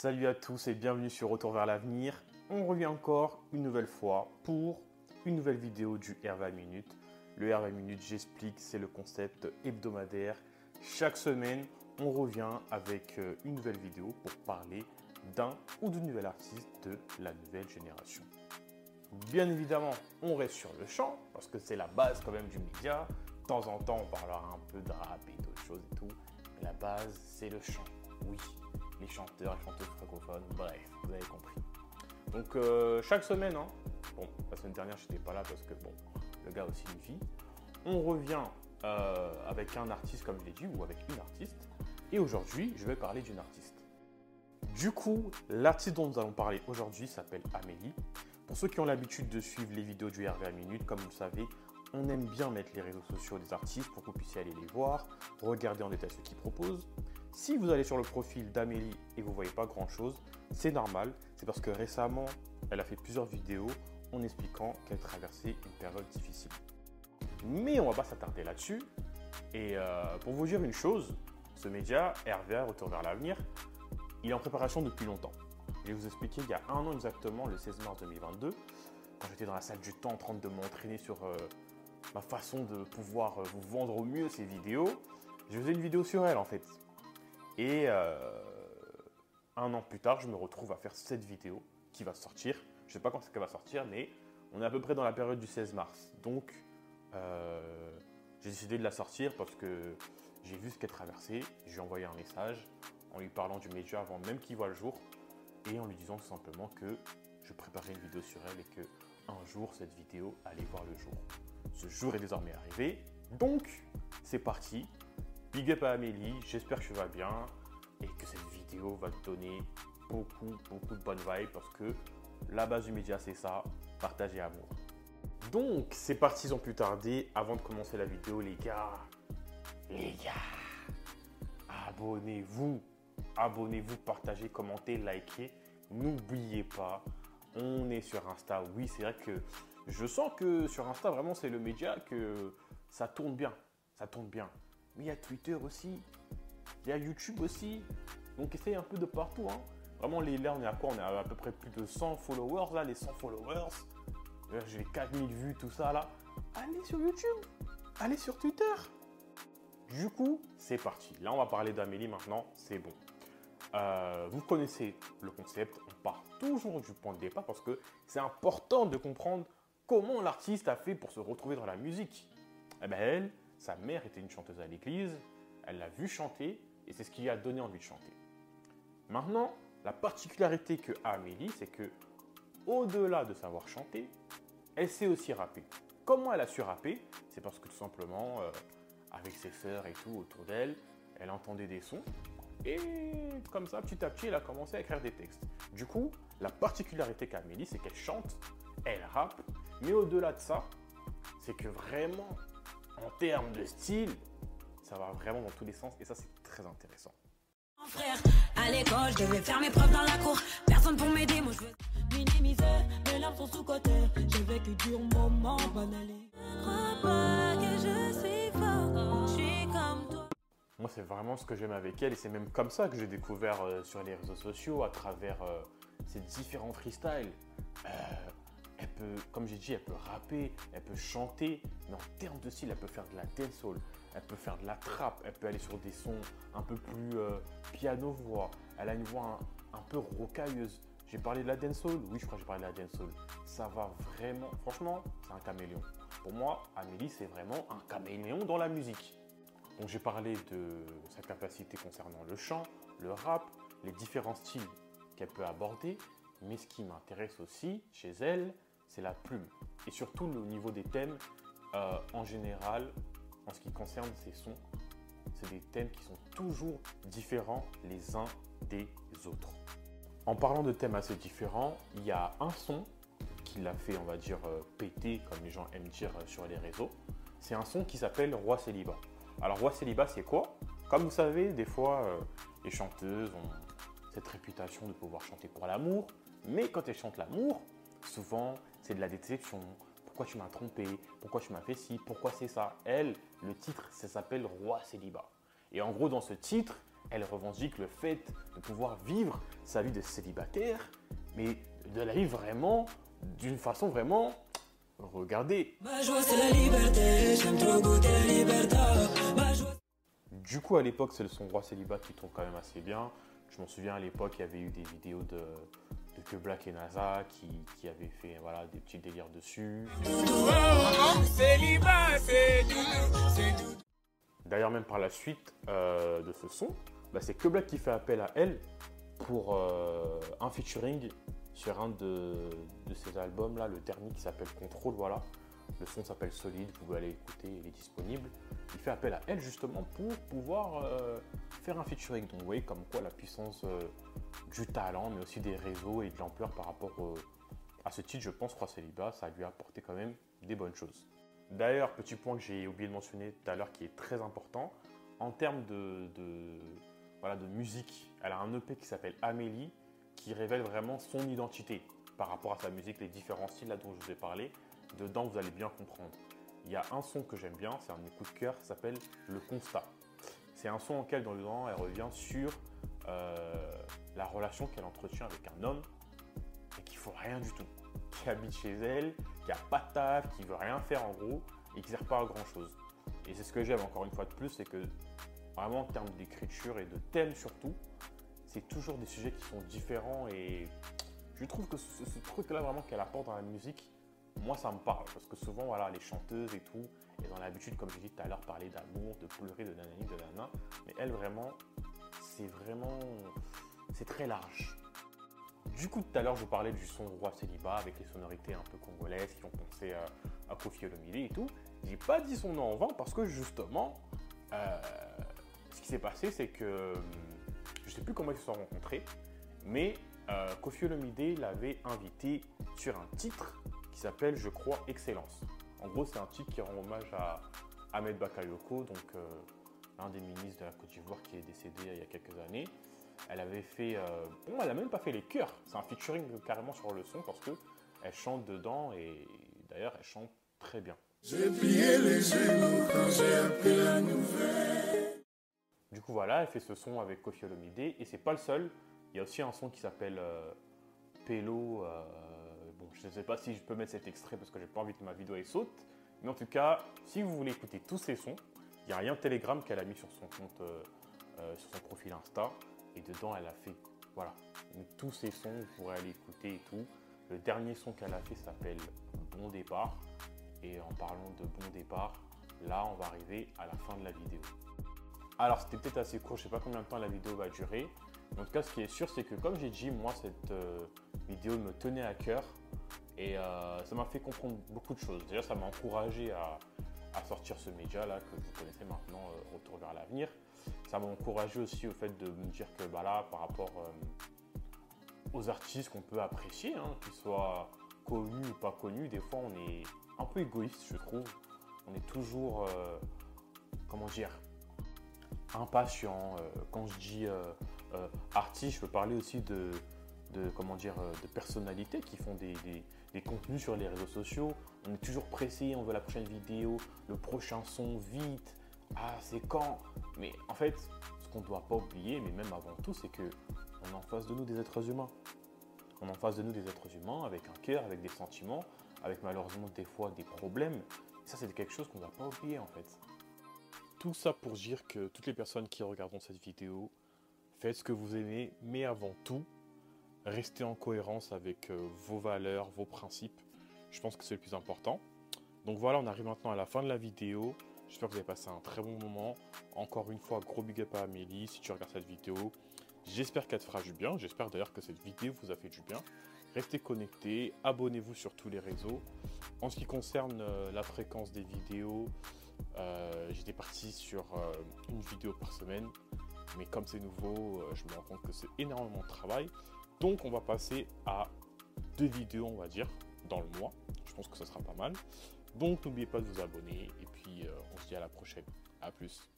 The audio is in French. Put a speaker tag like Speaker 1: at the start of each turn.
Speaker 1: Salut à tous et bienvenue sur Retour vers l'avenir. On revient encore une nouvelle fois pour une nouvelle vidéo du R20 minutes. Le R20 minutes, j'explique, c'est le concept hebdomadaire. Chaque semaine, on revient avec euh, une nouvelle vidéo pour parler d'un ou d'une nouvelle artiste de la nouvelle génération. Bien évidemment, on reste sur le chant parce que c'est la base quand même du média. De temps en temps, on parlera un peu de rap et d'autres choses et tout. Mais la base, c'est le chant. Oui, les chanteurs, les chanteuses francophones, bref, vous avez compris. Donc euh, chaque semaine, hein, bon, la semaine dernière, je n'étais pas là parce que bon, le gars aussi une vie. On revient euh, avec un artiste, comme je l'ai dit, ou avec une artiste. Et aujourd'hui, je vais parler d'une artiste. Du coup, l'artiste dont nous allons parler aujourd'hui s'appelle Amélie. Pour ceux qui ont l'habitude de suivre les vidéos du RV à minute, comme vous le savez, on aime bien mettre les réseaux sociaux des artistes pour que vous puissiez aller les voir, regarder en détail ce qu'ils proposent. Si vous allez sur le profil d'Amélie et vous ne voyez pas grand chose, c'est normal. C'est parce que récemment, elle a fait plusieurs vidéos en expliquant qu'elle traversait une période difficile. Mais on ne va pas s'attarder là-dessus. Et euh, pour vous dire une chose, ce média, RVA, Retour vers l'avenir, il est en préparation depuis longtemps. Je vais vous expliquer il y a un an exactement, le 16 mars 2022, quand j'étais dans la salle du temps en train de m'entraîner sur euh, ma façon de pouvoir euh, vous vendre au mieux ces vidéos, je faisais une vidéo sur elle en fait. Et euh, un an plus tard, je me retrouve à faire cette vidéo qui va sortir. Je ne sais pas quand c'est qu'elle va sortir, mais on est à peu près dans la période du 16 mars. Donc, j'ai décidé de la sortir parce que j'ai vu ce qu'elle traversait. Je lui ai envoyé un message en lui parlant du média avant même qu'il voit le jour et en lui disant tout simplement que je préparais une vidéo sur elle et que un jour cette vidéo allait voir le jour. Ce jour est désormais arrivé, donc c'est parti. Big up à Amélie, j'espère que tu vas bien et que cette vidéo va te donner beaucoup, beaucoup de bonnes vibes parce que la base du média c'est ça, partager amour. Donc c'est parti sans plus tarder, avant de commencer la vidéo les gars, les gars, abonnez-vous abonnez-vous, partagez, commentez, likez. N'oubliez pas, on est sur Insta. Oui, c'est vrai que je sens que sur Insta, vraiment, c'est le média que ça tourne bien. Ça tourne bien. Mais il y a Twitter aussi. Il y a YouTube aussi. Donc essayez un peu de partout. Hein. Vraiment, les, là, on est à quoi? On est à, à peu près plus de 100 followers, là, les 100 followers. J'ai 4000 vues, tout ça, là. Allez sur YouTube. Allez sur Twitter. Du coup, c'est parti. Là, on va parler d'Amélie maintenant. C'est bon. Euh, vous connaissez le concept, on part toujours du point de départ parce que c'est important de comprendre comment l'artiste a fait pour se retrouver dans la musique. Eh bien elle, sa mère était une chanteuse à l'église, elle l'a vu chanter et c'est ce qui lui a donné envie de chanter. Maintenant, la particularité que a Amélie, c'est que au-delà de savoir chanter, elle sait aussi rapper. Comment elle a su rapper? C'est parce que tout simplement, euh, avec ses sœurs et tout autour d'elle, elle entendait des sons et comme ça, petit à petit, elle a commencé à écrire des textes. Du coup, la particularité qu'a Amélie, c'est qu'elle chante, elle rappe, mais au-delà de ça, c'est que vraiment, en termes de style, ça va vraiment dans tous les sens et ça, c'est très intéressant.
Speaker 2: Frère, à l'école, je devais faire mes preuves dans la cour. Personne pour m'aider, moi je veux minimiser. Mes larmes sont sous-côté. J'ai vécu dur moment, bonne année. Crois pas que je suis fort, je suis comme toi.
Speaker 1: Moi, c'est vraiment ce que j'aime avec elle et c'est même comme ça que j'ai découvert euh, sur les réseaux sociaux à travers euh, ses différents freestyles. Euh, elle peut, comme j'ai dit, elle peut rapper, elle peut chanter, mais en termes de style, elle peut faire de la dancehall, elle peut faire de la trap, elle peut aller sur des sons un peu plus piano-voix. Elle a une voix un, un peu rocailleuse. J'ai parlé de la dancehall? Oui, je crois que j'ai parlé de la dancehall. Ça va vraiment, franchement, c'est un caméléon. Pour moi, Amélie, c'est vraiment un caméléon dans la musique. Donc j'ai parlé de sa capacité concernant le chant, le rap, les différents styles qu'elle peut aborder, mais ce qui m'intéresse aussi chez elle, c'est la plume. Et surtout le niveau des thèmes, euh, en général, en ce qui concerne ses sons, c'est des thèmes qui sont toujours différents les uns des autres. En parlant de thèmes assez différents, il y a un son qui l'a fait, on va dire, euh, péter, comme les gens aiment dire euh, sur les réseaux. C'est un son qui s'appelle Roi Célibat. Alors, roi célibat, c'est quoi? Comme vous savez, des fois, les chanteuses ont cette réputation de pouvoir chanter pour l'amour, mais quand elles chantent l'amour, souvent, c'est de la déception. Pourquoi tu m'as trompé? Pourquoi tu m'as fait ci? Pourquoi c'est ça? Elle, le titre, ça s'appelle Roi célibat. Et en gros, dans ce titre, elle revendique le fait de pouvoir vivre sa vie de célibataire, mais de la vivre vraiment d'une façon vraiment. Regardez.
Speaker 2: Ma joie c'est la liberté, j'aime trop goûter la liberté. Ma joie
Speaker 1: Du coup, à l'époque, c'est le son roi célibat qui tourne quand même assez bien. Je m'en souviens à l'époque, il y avait eu des vidéos de, Que Black et NASA qui, qui avaient fait voilà, des petits délires dessus. D'ailleurs, même par la suite euh, de ce son, bah, c'est Que Black qui fait appel à elle pour euh, un featuring sur un de, de ses albums, là, le dernier qui s'appelle Control, voilà. Le son s'appelle Solide, vous pouvez aller écouter, il est disponible. Il fait appel à elle justement pour pouvoir euh, faire un featuring. Donc vous voyez comme quoi la puissance euh, du talent, mais aussi des réseaux et de l'ampleur par rapport au- à ce titre, je pense, Roi Célibat, ça lui a apporté quand même des bonnes choses. D'ailleurs, petit point que j'ai oublié de mentionner tout à l'heure qui est très important, en termes de, de- voilà, de musique, elle a un EP qui s'appelle Amélie, qui révèle vraiment son identité par rapport à sa musique, les différents styles là dont je vous ai parlé. Dedans, vous allez bien comprendre. Il y a un son que j'aime bien, c'est un de de cœur, ça s'appelle Le Constat. C'est un son auquel, dans le temps, elle revient sur euh, la relation qu'elle entretient avec un homme et qui ne faut rien du tout, qui habite chez elle, qui a pas de taf, qui veut rien faire en gros et qui ne sert pas à grand chose. Et c'est ce que j'aime encore une fois de plus, c'est que vraiment en termes d'écriture et de thème surtout, c'est toujours des sujets qui sont différents et je trouve que ce truc-là vraiment qu'elle apporte dans la musique, moi ça me parle parce que souvent voilà les chanteuses et tout, elles ont l'habitude comme j'ai dit tout à l'heure parler d'amour, de pleurer, de nanani, de nana, mais elle vraiment c'est vraiment c'est très large. Du coup tout à l'heure je vous parlais du son roi célibat avec les sonorités un peu congolaises qui ont pensé à, à Kofi Olomide et tout. J'ai pas dit son nom en vain parce que justement euh, ce qui s'est passé c'est que hum, je sais plus comment ils se sont rencontrés, mais euh, Kofi Olomide l'avait invité sur un titre qui s'appelle, je crois, Excellence. En gros, c'est un titre qui rend hommage à Ahmed Bakayoko, donc euh, l'un des ministres de la Côte d'Ivoire qui est décédé il y a quelques années. Elle avait fait, euh, bon, elle a même pas fait les chœurs. C'est un featuring carrément sur le son parce que elle chante dedans et d'ailleurs elle chante très bien.
Speaker 3: J'ai plié les genoux quand j'ai appris la nouvelle.
Speaker 1: Du coup, voilà, elle fait ce son avec Kofi Olomide et c'est pas le seul. Il y a aussi un son qui s'appelle euh, Pélo. Je ne sais pas si je peux mettre cet extrait parce que j'ai pas envie que ma vidéo elle saute. Mais en tout cas, si vous voulez écouter tous ces sons, il y a un lien Telegram qu'elle a mis sur son compte, euh, euh, sur son profil Insta. Et dedans, elle a fait, voilà, tous ces sons, vous pourrez aller écouter et tout. Le dernier son qu'elle a fait s'appelle Bon départ. Et en parlant de bon départ, là, on va arriver à la fin de la vidéo. Alors, c'était peut-être assez court, je sais pas combien de temps la vidéo va durer. En tout cas, ce qui est sûr, c'est que comme j'ai dit, moi, cette euh, vidéo me tenait à cœur. Et euh, ça m'a fait comprendre beaucoup de choses. Déjà, ça m'a encouragé à, sortir ce média-là que vous connaissez maintenant, euh, Retour vers l'avenir. Ça m'a encouragé aussi au fait de me dire que bah là, par rapport aux artistes qu'on peut apprécier, hein, qu'ils soient connus ou pas connus, des fois on est un peu égoïste, je trouve. On est toujours, comment dire, impatient. Quand je dis euh, euh, artiste, je peux parler aussi de, comment dire, euh, de personnalités qui font des contenus sur les réseaux sociaux. On est toujours pressé, on veut la prochaine vidéo, le prochain son, vite. Ah, c'est quand? Mais en fait, ce qu'on ne doit pas oublier, mais même avant tout, c'est que on est en face de nous des êtres humains. On est en face de nous des êtres humains avec un cœur, avec des sentiments, avec malheureusement des fois des problèmes. Ça, c'est quelque chose qu'on ne doit pas oublier en fait. Tout ça pour dire que toutes les personnes qui regarderont cette vidéo, faites ce que vous aimez, mais avant tout, restez en cohérence avec euh, vos valeurs, vos principes. Je pense que c'est le plus important. Donc voilà, on arrive maintenant à la fin de la vidéo. J'espère que vous avez passé un très bon moment. Encore une fois, gros big up à Amélie si tu regardes cette vidéo. J'espère qu'elle te fera du bien. J'espère d'ailleurs que cette vidéo vous a fait du bien. Restez connectés, abonnez-vous sur tous les réseaux. En ce qui concerne euh, la fréquence des vidéos, euh, j'étais parti sur une vidéo par semaine. Mais comme c'est nouveau, euh, je me rends compte que c'est énormément de travail. Donc on va passer à deux vidéos, on va dire, dans le mois. Je pense que ça sera pas mal. Donc n'oubliez pas de vous abonner. Et puis euh, on se dit à la prochaine. A plus.